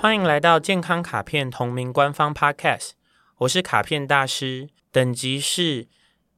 欢迎来到健康卡片同名官方 Podcast，我是卡片大师，等级是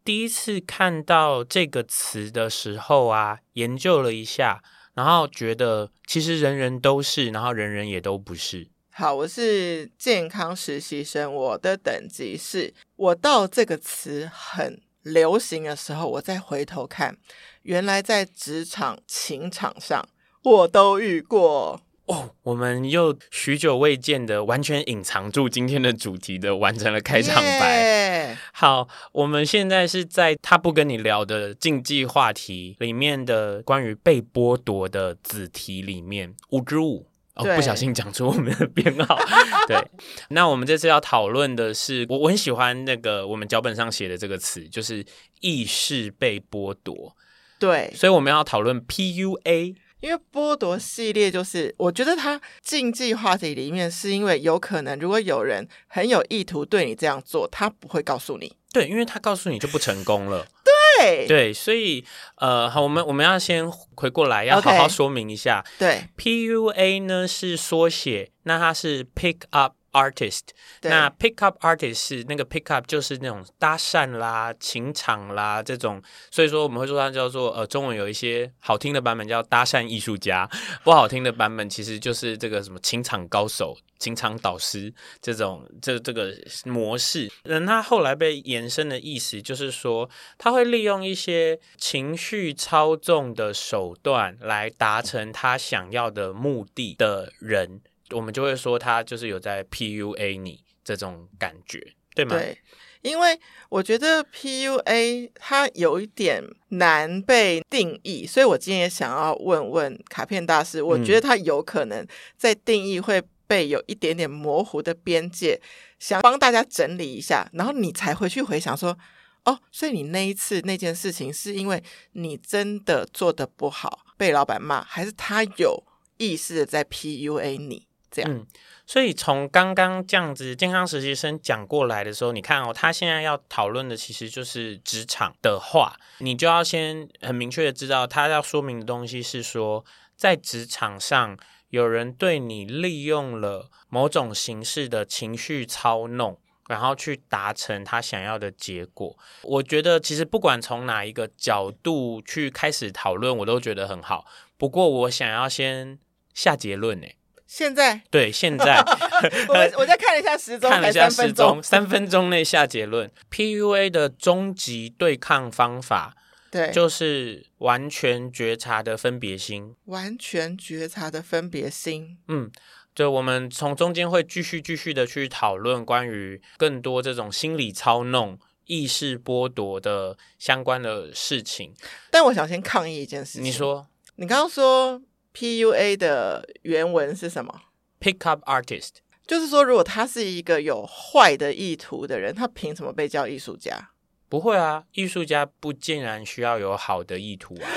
第一次看到这个词的时候啊，研究了一下，然后觉得其实人人都是，然后人人也都不是。好，我是健康实习生，我的等级是，我到这个词很流行的时候，我再回头看，原来在职场情场上我都遇过。哦，我们又许久未见的，完全隐藏住今天的主题的，完成了开场白。好，我们现在是在他不跟你聊的禁忌话题里面的关于被剥夺的子题里面五之五。哦，不小心讲出我们的编号。对，那我们这次要讨论的是，我我很喜欢那个我们脚本上写的这个词，就是意识被剥夺。对，所以我们要讨论 PUA。因为剥夺系列就是，我觉得它禁忌话题里面，是因为有可能如果有人很有意图对你这样做，他不会告诉你。对，因为他告诉你就不成功了。对对，所以呃，好，我们我们要先回过来，要好好说明一下。Okay, 对，PUA 呢是缩写，那它是 Pick Up。artist，那 pick up artist 是那个 pick up 就是那种搭讪啦、情场啦这种，所以说我们会说它叫做呃，中文有一些好听的版本叫搭讪艺术家，不好听的版本其实就是这个什么情场高手、情场导师这种这这个模式。那他后来被延伸的意思就是说，他会利用一些情绪操纵的手段来达成他想要的目的的人。我们就会说他就是有在 PUA 你这种感觉，对吗？对，因为我觉得 PUA 它有一点难被定义，所以我今天也想要问问卡片大师，我觉得他有可能在定义会被有一点点模糊的边界，想帮大家整理一下，然后你才回去回想说，哦，所以你那一次那件事情是因为你真的做的不好被老板骂，还是他有意识的在 PUA 你？这样，嗯，所以从刚刚这样子健康实习生讲过来的时候，你看哦，他现在要讨论的其实就是职场的话，你就要先很明确的知道，他要说明的东西是说，在职场上有人对你利用了某种形式的情绪操弄，然后去达成他想要的结果。我觉得其实不管从哪一个角度去开始讨论，我都觉得很好。不过我想要先下结论呢。现在对，现在 我 我再看了一下时钟，看了一下时钟，三分钟内下结论。PUA 的终极对抗方法，对，就是完全觉察的分别心。完全觉察的分别心，嗯，就我们从中间会继续继续的去讨论关于更多这种心理操弄、意识剥夺的相关的事情。但我想先抗议一件事情，你说，你刚刚说。PUA 的原文是什么？Pick up artist，就是说，如果他是一个有坏的意图的人，他凭什么被叫艺术家？不会啊，艺术家不竟然需要有好的意图啊。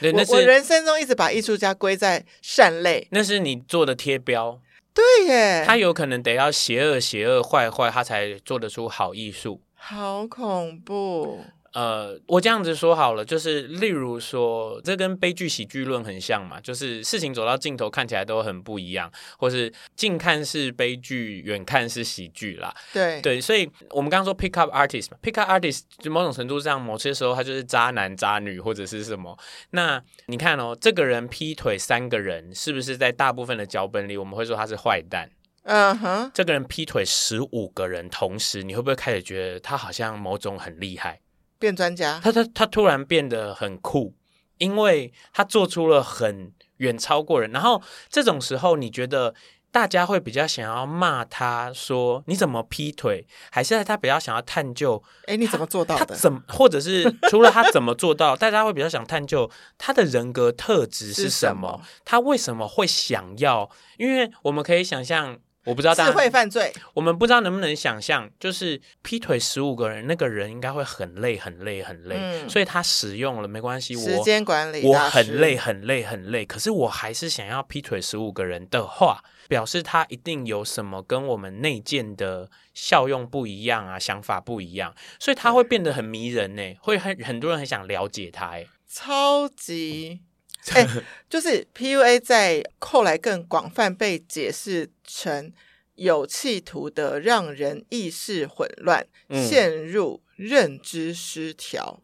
我我人生中一直把艺术家归在善类，那是你做的贴标。对耶，他有可能得要邪恶、邪恶、坏坏，他才做得出好艺术。好恐怖。呃，我这样子说好了，就是例如说，这跟悲剧喜剧论很像嘛，就是事情走到尽头看起来都很不一样，或是近看是悲剧，远看是喜剧啦。对对，所以我们刚刚说 pick up artist 嘛，pick up artist 就某种程度上，某些时候他就是渣男渣女或者是什么。那你看哦，这个人劈腿三个人，是不是在大部分的脚本里我们会说他是坏蛋？嗯哼，这个人劈腿十五个人同时，你会不会开始觉得他好像某种很厉害？变专家，他他他突然变得很酷，因为他做出了很远超过人。然后这种时候，你觉得大家会比较想要骂他说你怎么劈腿，还是他比较想要探究？哎，你怎么做到的？他怎么，或者是除了他怎么做到，大家会比较想探究他的人格特质是什么？是什么？他为什么会想要？因为我们可以想象。我不知道大家，智慧犯罪，我们不知道能不能想象，就是劈腿十五个人，那个人应该会很累，很累，很累，嗯、所以他使用了没关系，我时间管理，我很累，很累，很累，可是我还是想要劈腿十五个人的话，表示他一定有什么跟我们内建的效用不一样啊，想法不一样，所以他会变得很迷人呢，会很很多人很想了解他，哎，超级。哎、欸，就是 PUA 在后来更广泛被解释成有企图的让人意识混乱、嗯、陷入认知失调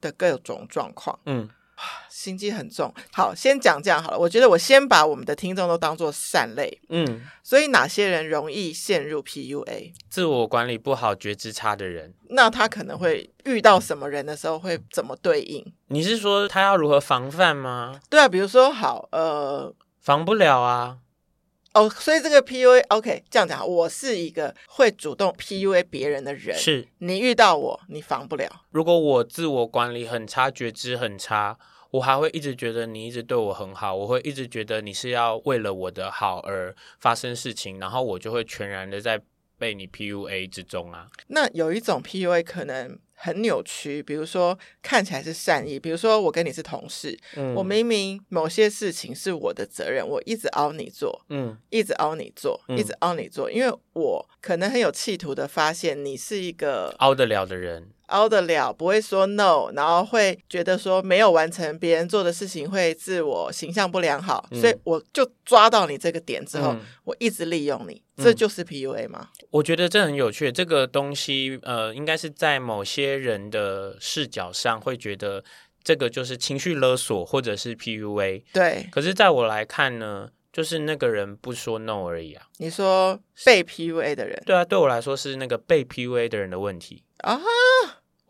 的各种状况。嗯。心机很重。好，先讲这样好了。我觉得我先把我们的听众都当做善类。嗯，所以哪些人容易陷入 PUA？自我管理不好、觉知差的人。那他可能会遇到什么人的时候会怎么对应？你是说他要如何防范吗？对啊，比如说好，呃，防不了啊。哦，所以这个 PUA，OK，这样讲，我是一个会主动 PUA 别人的人。是你遇到我，你防不了。如果我自我管理很差，觉知很差。我还会一直觉得你一直对我很好，我会一直觉得你是要为了我的好而发生事情，然后我就会全然的在被你 PUA 之中啊。那有一种 PUA 可能很扭曲，比如说看起来是善意，比如说我跟你是同事，嗯，我明明某些事情是我的责任，我一直熬你做，嗯，一直熬你做，一直熬你做，因为我可能很有企图的发现你是一个凹得了的人。凹得了，不会说 no，然后会觉得说没有完成别人做的事情会自我形象不良好，嗯、所以我就抓到你这个点之后，嗯、我一直利用你，这就是 PUA 吗？我觉得这很有趣，这个东西呃，应该是在某些人的视角上会觉得这个就是情绪勒索或者是 PUA，对。可是在我来看呢，就是那个人不说 no 而已啊。你说被 PUA 的人，对啊，对我来说是那个被 PUA 的人的问题啊。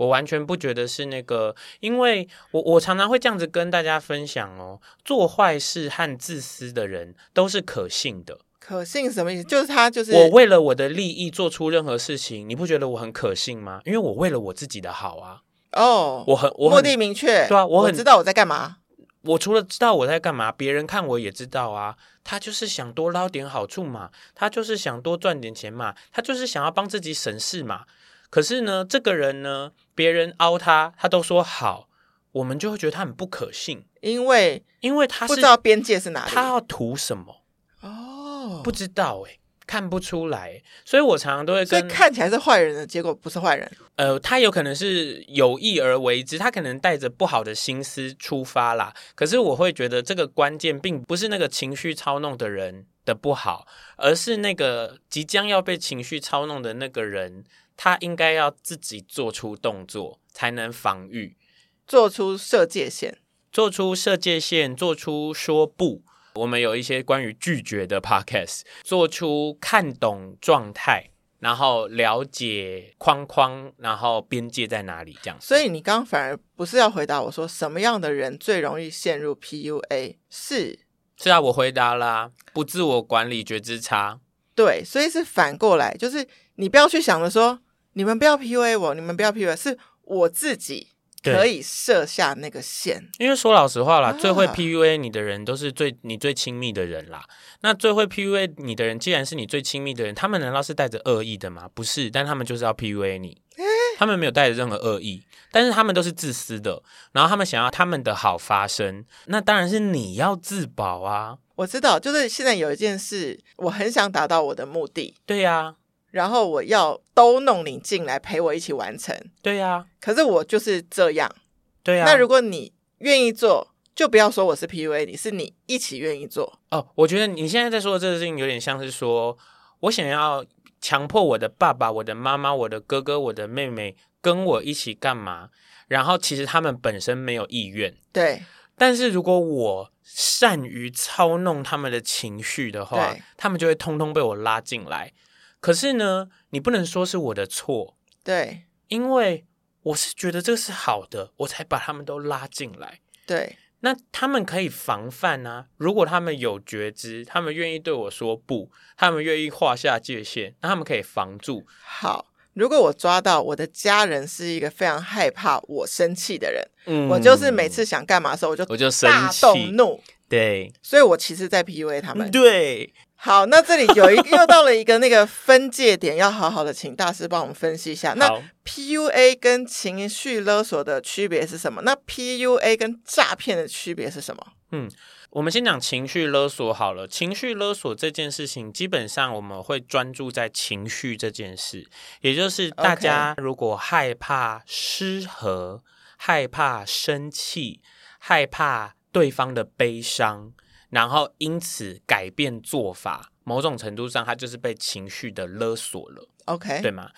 我完全不觉得是那个，因为我我常常会这样子跟大家分享哦，做坏事和自私的人都是可信的。可信什么意思？就是他就是我为了我的利益做出任何事情，你不觉得我很可信吗？因为我为了我自己的好啊。哦，我很我目的明确，对啊，我很我知道我在干嘛。我除了知道我在干嘛，别人看我也知道啊。他就是想多捞点好处嘛，他就是想多赚点钱嘛，他就是想要帮自己省事嘛。可是呢，这个人呢，别人凹他，他都说好，我们就会觉得他很不可信，因为因为他是不知道边界是哪里，他要图什么？哦，不知道哎，看不出来，所以我常常都会跟，所以看起来是坏人的结果不是坏人，呃，他有可能是有意而为之，他可能带着不好的心思出发啦。可是我会觉得这个关键并不是那个情绪操弄的人的不好，而是那个即将要被情绪操弄的那个人。他应该要自己做出动作，才能防御，做出设界线，做出设界线，做出说不。我们有一些关于拒绝的 podcast，做出看懂状态，然后了解框框，然后边界在哪里，这样。所以你刚刚反而不是要回答我说什么样的人最容易陷入 PUA？是是啊，我回答啦，不自我管理，觉知差。对，所以是反过来，就是你不要去想着说，你们不要 PUA 我，你们不要 PUA，是我自己可以设下那个线。因为说老实话啦，啊、最会 PUA 你的人都是最你最亲密的人啦。那最会 PUA 你的人，既然是你最亲密的人，他们难道是带着恶意的吗？不是，但他们就是要 PUA 你。欸、他们没有带着任何恶意，但是他们都是自私的，然后他们想要他们的好发生，那当然是你要自保啊。我知道，就是现在有一件事，我很想达到我的目的。对呀、啊，然后我要都弄你进来陪我一起完成。对呀、啊，可是我就是这样。对呀、啊，那如果你愿意做，就不要说我是 PUA，你是你一起愿意做。哦，我觉得你现在在说的这个事情，有点像是说我想要强迫我的爸爸、我的妈妈、我的哥哥、我的妹妹跟我一起干嘛，然后其实他们本身没有意愿。对。但是如果我善于操弄他们的情绪的话，他们就会通通被我拉进来。可是呢，你不能说是我的错，对，因为我是觉得这个是好的，我才把他们都拉进来。对，那他们可以防范啊。如果他们有觉知，他们愿意对我说不，他们愿意划下界限，那他们可以防住。好，如果我抓到我的家人是一个非常害怕我生气的人，嗯，我就是每次想干嘛的时候，我就我就大动怒。对，所以我其实，在 PUA 他们。对。好，那这里有一又到了一个那个分界点，要好好的请大师帮我们分析一下。那 PUA 跟情绪勒索的区别是什么？那 PUA 跟诈骗的区别是什么？嗯，我们先讲情绪勒索好了。情绪勒索这件事情，基本上我们会专注在情绪这件事，也就是大家如果害怕失和、害怕生气、害怕对方的悲伤。然后因此改变做法，某种程度上，他就是被情绪的勒索了，OK，对吗？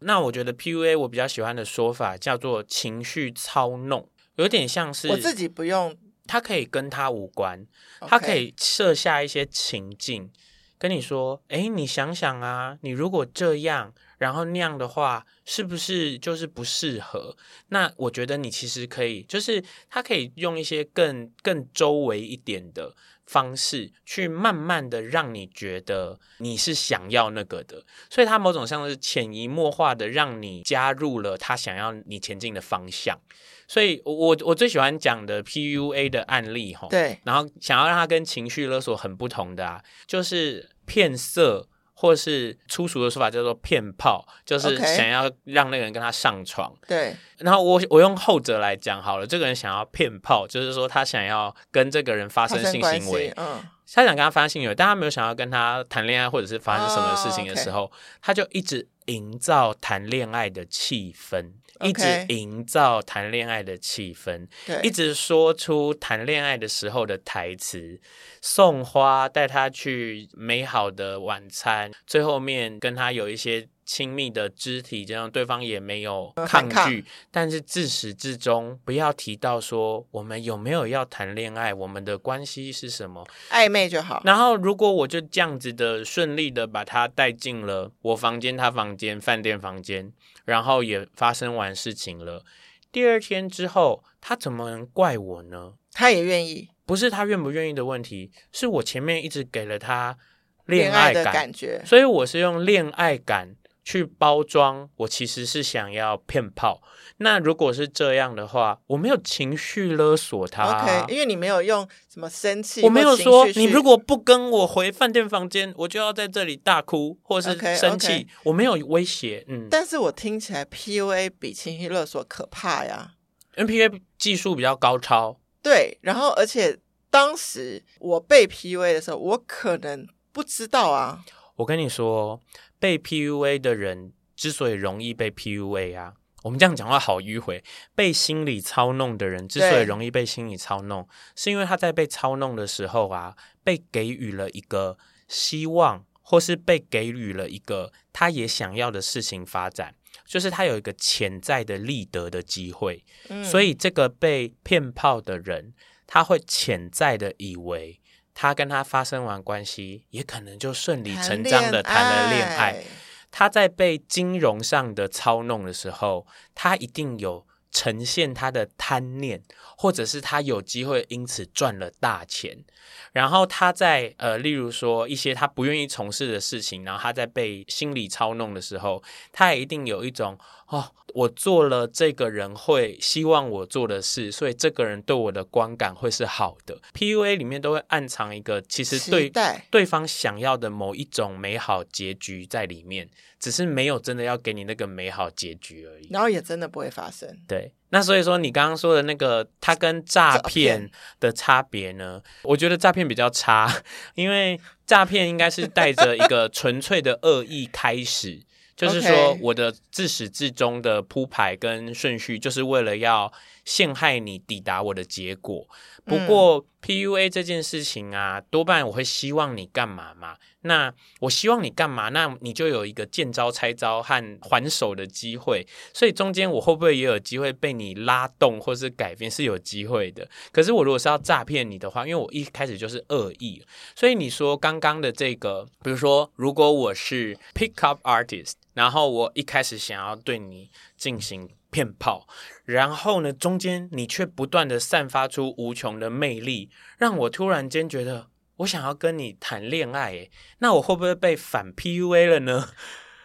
那我觉得 PUA 我比较喜欢的说法叫做情绪操弄，有点像是我自己不用，它可以跟他无关，它可以设下一些情境，跟你说，哎，你想想啊，你如果这样。然后那样的话，是不是就是不适合？那我觉得你其实可以，就是他可以用一些更更周围一点的方式，去慢慢的让你觉得你是想要那个的。所以他某种像是潜移默化的让你加入了他想要你前进的方向。所以我我最喜欢讲的 PUA 的案例哈，对，然后想要让他跟情绪勒索很不同的啊，就是骗色。或是粗俗的说法叫做骗炮，就是想要让那个人跟他上床。对，然后我我用后者来讲好了，这个人想要骗炮，就是说他想要跟这个人发生性行为，嗯，他想跟他发生性行为，但他没有想要跟他谈恋爱或者是发生什么事情的时候，哦 okay、他就一直营造谈恋爱的气氛。一直营造谈恋爱的气氛，对，一直说出谈恋爱的时候的台词，送花带他去美好的晚餐，最后面跟他有一些亲密的肢体，这样对方也没有抗拒，但是自始至终不要提到说我们有没有要谈恋爱，我们的关系是什么，暧昧就好。然后如果我就这样子的顺利的把他带进了我房间，他房间，饭店房间。然后也发生完事情了。第二天之后，他怎么能怪我呢？他也愿意，不是他愿不愿意的问题，是我前面一直给了他恋爱感，恋爱的感觉，所以我是用恋爱感。去包装，我其实是想要骗炮。那如果是这样的话，我没有情绪勒索他啊。OK，因为你没有用什么生气，我没有说你如果不跟我回饭店房间，我就要在这里大哭或是生气。Okay, okay. 我没有威胁，嗯。但是我听起来 PUA 比情绪勒索可怕呀。PUA 技术比较高超，对。然后，而且当时我被 PUA 的时候，我可能不知道啊。我跟你说。被 PUA 的人之所以容易被 PUA 啊，我们这样讲话好迂回。被心理操弄的人之所以容易被心理操弄，是因为他在被操弄的时候啊，被给予了一个希望，或是被给予了一个他也想要的事情发展，就是他有一个潜在的立德的机会。嗯，所以这个被骗炮的人，他会潜在的以为。他跟他发生完关系，也可能就顺理成章的谈了恋爱。他在被金融上的操弄的时候，他一定有呈现他的贪念，或者是他有机会因此赚了大钱。然后他在呃，例如说一些他不愿意从事的事情，然后他在被心理操弄的时候，他也一定有一种。哦，我做了这个人会希望我做的事，所以这个人对我的观感会是好的。PUA 里面都会暗藏一个，其实对对方想要的某一种美好结局在里面，只是没有真的要给你那个美好结局而已。然后也真的不会发生。对，那所以说你刚刚说的那个，它跟诈骗的差别呢？我觉得诈骗比较差，因为诈骗应该是带着一个纯粹的恶意开始。就是说，我的自始至终的铺排跟顺序，就是为了要陷害你抵达我的结果。不过，PUA 这件事情啊，多半我会希望你干嘛嘛？那我希望你干嘛？那你就有一个见招拆招和还手的机会。所以中间我会不会也有机会被你拉动或是改变？是有机会的。可是我如果是要诈骗你的话，因为我一开始就是恶意，所以你说刚刚的这个，比如说如果我是 pickup artist，然后我一开始想要对你进行骗炮，然后呢中间你却不断的散发出无穷的魅力，让我突然间觉得。我想要跟你谈恋爱，诶，那我会不会被反 PUA 了呢？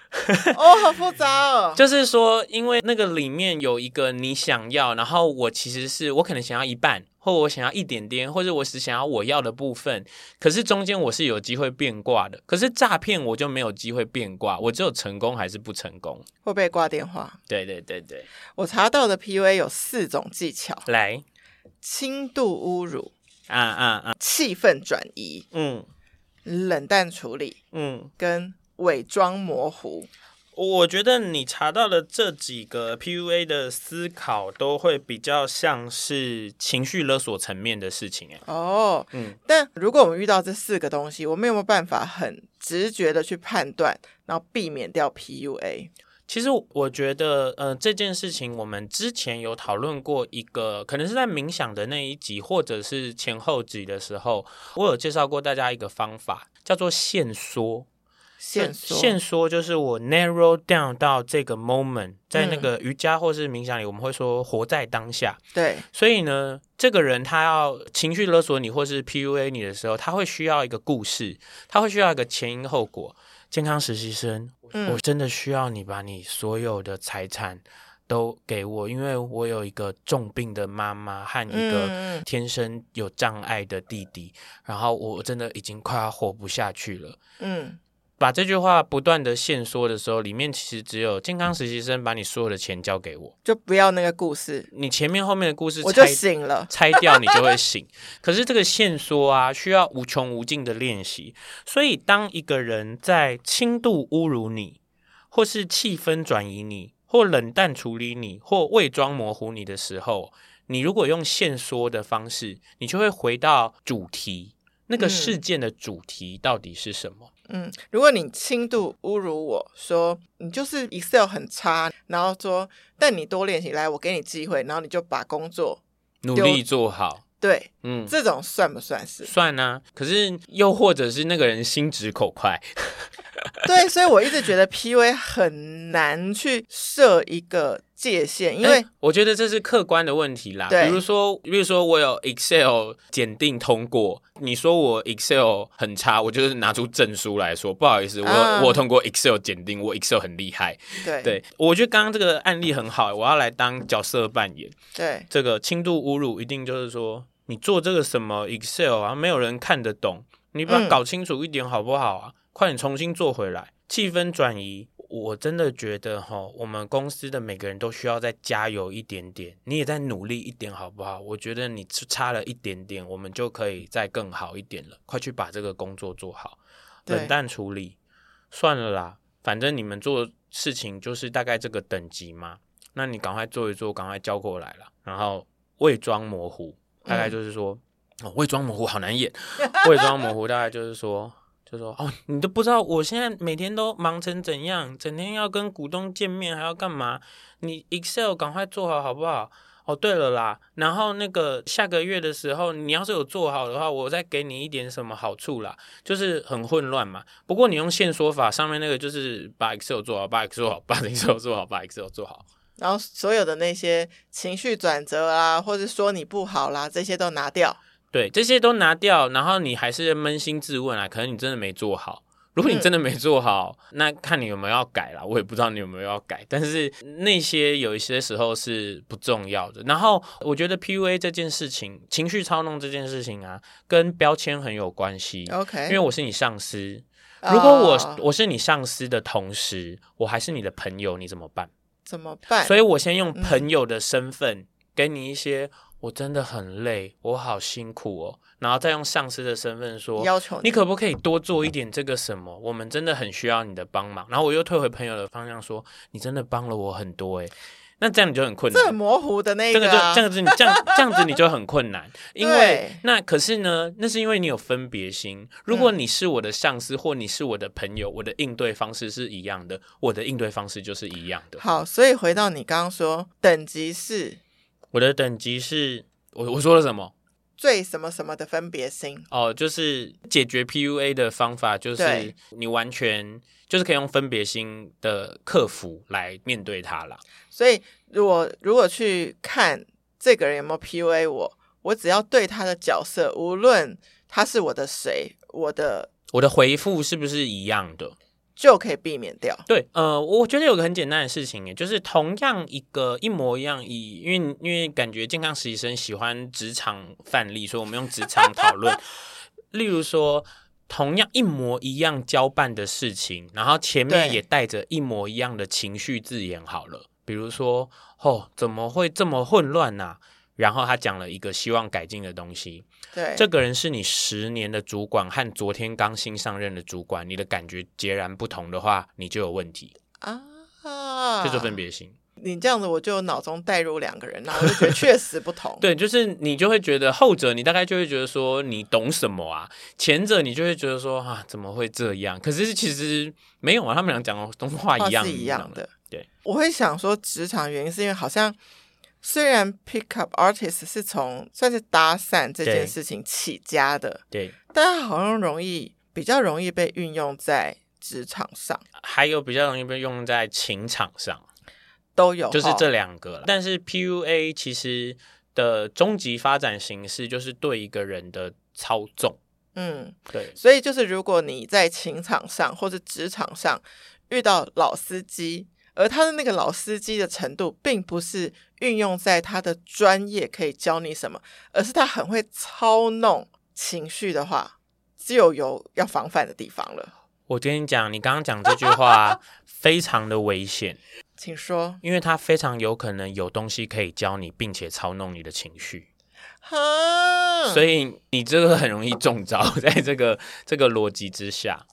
哦，好复杂哦。就是说，因为那个里面有一个你想要，然后我其实是我可能想要一半，或我想要一点点，或者我只想要我要的部分。可是中间我是有机会变卦的，可是诈骗我就没有机会变卦，我只有成功还是不成功？会被挂电话？对对对对，我查到的 PUA 有四种技巧，来，轻度侮辱。啊啊啊！气氛转移，嗯，冷淡处理，嗯，跟伪装模糊。我觉得你查到的这几个 PUA 的思考，都会比较像是情绪勒索层面的事情，哎，哦，嗯。但如果我们遇到这四个东西，我们有没有办法很直觉的去判断，然后避免掉 PUA？其实我觉得，呃，这件事情我们之前有讨论过一个，可能是在冥想的那一集，或者是前后集的时候，我有介绍过大家一个方法，叫做限缩。限缩，限缩就是我 narrow down 到这个 moment，在那个瑜伽或是冥想里，我们会说活在当下。对，所以呢，这个人他要情绪勒索你或是 PUA 你的时候，他会需要一个故事，他会需要一个前因后果。健康实习生。嗯，我真的需要你把你所有的财产都给我，因为我有一个重病的妈妈和一个天生有障碍的弟弟，然后我真的已经快要活不下去了。嗯。把这句话不断的限缩的时候，里面其实只有健康实习生把你所有的钱交给我，就不要那个故事。你前面后面的故事，我就醒了，拆掉你就会醒。可是这个限缩啊，需要无穷无尽的练习。所以当一个人在轻度侮辱你，或是气氛转移你，或冷淡处理你，或伪装模糊你的时候，你如果用限缩的方式，你就会回到主题，那个事件的主题到底是什么？嗯嗯，如果你轻度侮辱我说你就是 Excel 很差，然后说但你多练习来，我给你机会，然后你就把工作努力做好。对，嗯，这种算不算是？算啊，可是又或者是那个人心直口快。对，所以我一直觉得 PUA 很难去设一个界限，因为、欸、我觉得这是客观的问题啦。对，比如说，比如说我有 Excel 检定通过，你说我 Excel 很差，我就是拿出证书来说，不好意思，我、啊、我通过 Excel 检定，我 Excel 很厉害。对，对我觉得刚刚这个案例很好，我要来当角色扮演。对，这个轻度侮辱一定就是说，你做这个什么 Excel 啊，没有人看得懂，你把它搞清楚一点好不好啊？嗯快点重新做回来，气氛转移。我真的觉得哈，我们公司的每个人都需要再加油一点点，你也再努力一点，好不好？我觉得你差了一点点，我们就可以再更好一点了。快去把这个工作做好，冷淡处理，算了啦，反正你们做事情就是大概这个等级嘛。那你赶快做一做，赶快交过来了。然后伪装模糊，大概就是说，嗯、哦，伪装模糊好难演。伪装模糊大概就是说。就说哦，你都不知道我现在每天都忙成怎样，整天要跟股东见面，还要干嘛？你 Excel 赶快做好好不好？哦，对了啦，然后那个下个月的时候，你要是有做好的话，我再给你一点什么好处啦。就是很混乱嘛。不过你用线说法，上面那个就是把 Excel 做好，把 Excel 做好，把 Excel 做好，把 Excel 做好。然后所有的那些情绪转折啊，或者说你不好啦，这些都拿掉。对，这些都拿掉，然后你还是扪心自问啊，可能你真的没做好。如果你真的没做好，嗯、那看你有没有要改啦。我也不知道你有没有要改，但是那些有一些时候是不重要的。然后我觉得 PUA 这件事情，情绪操弄这件事情啊，跟标签很有关系。OK，因为我是你上司，如果我、oh. 我是你上司的同时，我还是你的朋友，你怎么办？怎么办？所以我先用朋友的身份、嗯、给你一些。我真的很累，我好辛苦哦。然后再用上司的身份说，要求你，你可不可以多做一点这个什么？我们真的很需要你的帮忙。然后我又退回朋友的方向说，你真的帮了我很多诶。那这样你就很困难，这很模糊的那个、啊，这个就这样子，你这样 这样子你就很困难，因为那可是呢，那是因为你有分别心。如果你是我的上司、嗯、或你是我的朋友，我的应对方式是一样的，我的应对方式就是一样的。好，所以回到你刚刚说等级是，我的等级是我我说了什么？最什么什么的分别心哦，就是解决 PUA 的方法，就是你完全就是可以用分别心的克服来面对它啦。所以，如果如果去看这个人有没有 PUA 我，我只要对他的角色，无论他是我的谁，我的我的回复是不是一样的？就可以避免掉。对，呃，我觉得有个很简单的事情，就是同样一个一模一样以，因为因为感觉健康实习生喜欢职场范例，所以我们用职场讨论。例如说，同样一模一样交办的事情，然后前面也带着一模一样的情绪字眼，好了，比如说，哦，怎么会这么混乱呢、啊？然后他讲了一个希望改进的东西。对，这个人是你十年的主管，和昨天刚新上任的主管，你的感觉截然不同的话，你就有问题啊。这就分别心。你这样子，我就脑中带入两个人，然后我就觉得确实不同。对，就是你就会觉得后者，你大概就会觉得说你懂什么啊？前者你就会觉得说啊，怎么会这样？可是其实没有啊，他们俩讲的东西话一样，是一样的。对，我会想说职场原因是因为好像。虽然 pickup artist 是从算是搭讪这件事情起家的，对，但它好像容易比较容易被运用在职场上，还有比较容易被用在情场上，都有，就是这两个了。但是 PUA 其实的终极发展形式就是对一个人的操纵，嗯，对。所以就是如果你在情场上或者职场上遇到老司机。而他的那个老司机的程度，并不是运用在他的专业可以教你什么，而是他很会操弄情绪的话，就有要防范的地方了。我跟你讲，你刚刚讲这句话 非常的危险，请说，因为他非常有可能有东西可以教你，并且操弄你的情绪。哈，所以你这个很容易中招，在这个这个逻辑之下。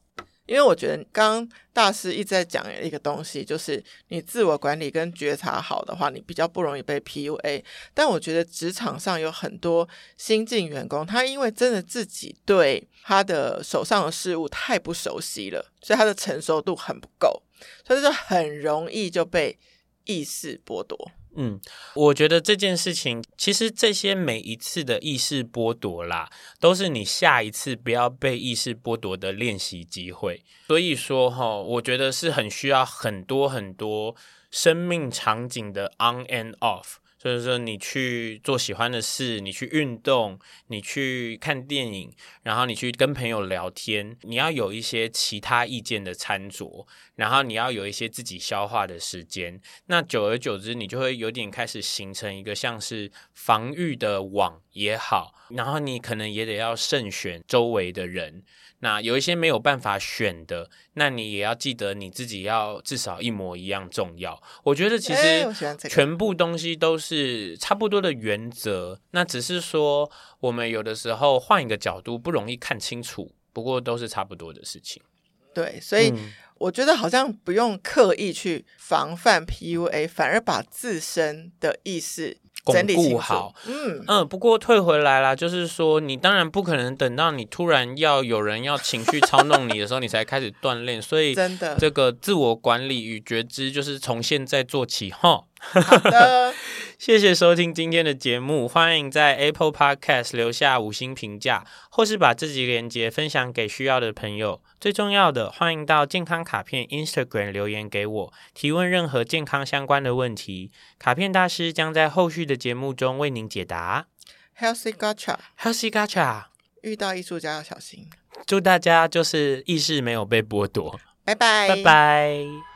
因为我觉得刚刚大师一直在讲一个东西，就是你自我管理跟觉察好的话，你比较不容易被 PUA。但我觉得职场上有很多新进员工，他因为真的自己对他的手上的事物太不熟悉了，所以他的成熟度很不够，所以就很容易就被意识剥夺。嗯，我觉得这件事情其实这些每一次的意识剥夺啦，都是你下一次不要被意识剥夺的练习机会。所以说哈，我觉得是很需要很多很多生命场景的 on and off。就是说，你去做喜欢的事，你去运动，你去看电影，然后你去跟朋友聊天，你要有一些其他意见的餐桌，然后你要有一些自己消化的时间。那久而久之，你就会有点开始形成一个像是防御的网也好，然后你可能也得要慎选周围的人。那有一些没有办法选的，那你也要记得你自己要至少一模一样重要。我觉得其实全部东西都是差不多的原则，那只是说我们有的时候换一个角度不容易看清楚，不过都是差不多的事情。对，所以我觉得好像不用刻意去防范 PUA，反而把自身的意识。巩固好，嗯嗯，不过退回来啦，就是说，你当然不可能等到你突然要有人要情绪操弄你的时候，你才开始锻炼。所以，真的，这个自我管理与觉知就是从现在做起哈。好的，谢谢收听今天的节目，欢迎在 Apple Podcast 留下五星评价，或是把这集连接分享给需要的朋友。最重要的，欢迎到健康卡片 Instagram 留言给我，提问任何健康相关的问题，卡片大师将在后续的节目中为您解答。Healthy Gacha，Healthy Gacha，遇到艺术家要小心。祝大家就是意识没有被剥夺，拜拜，拜拜。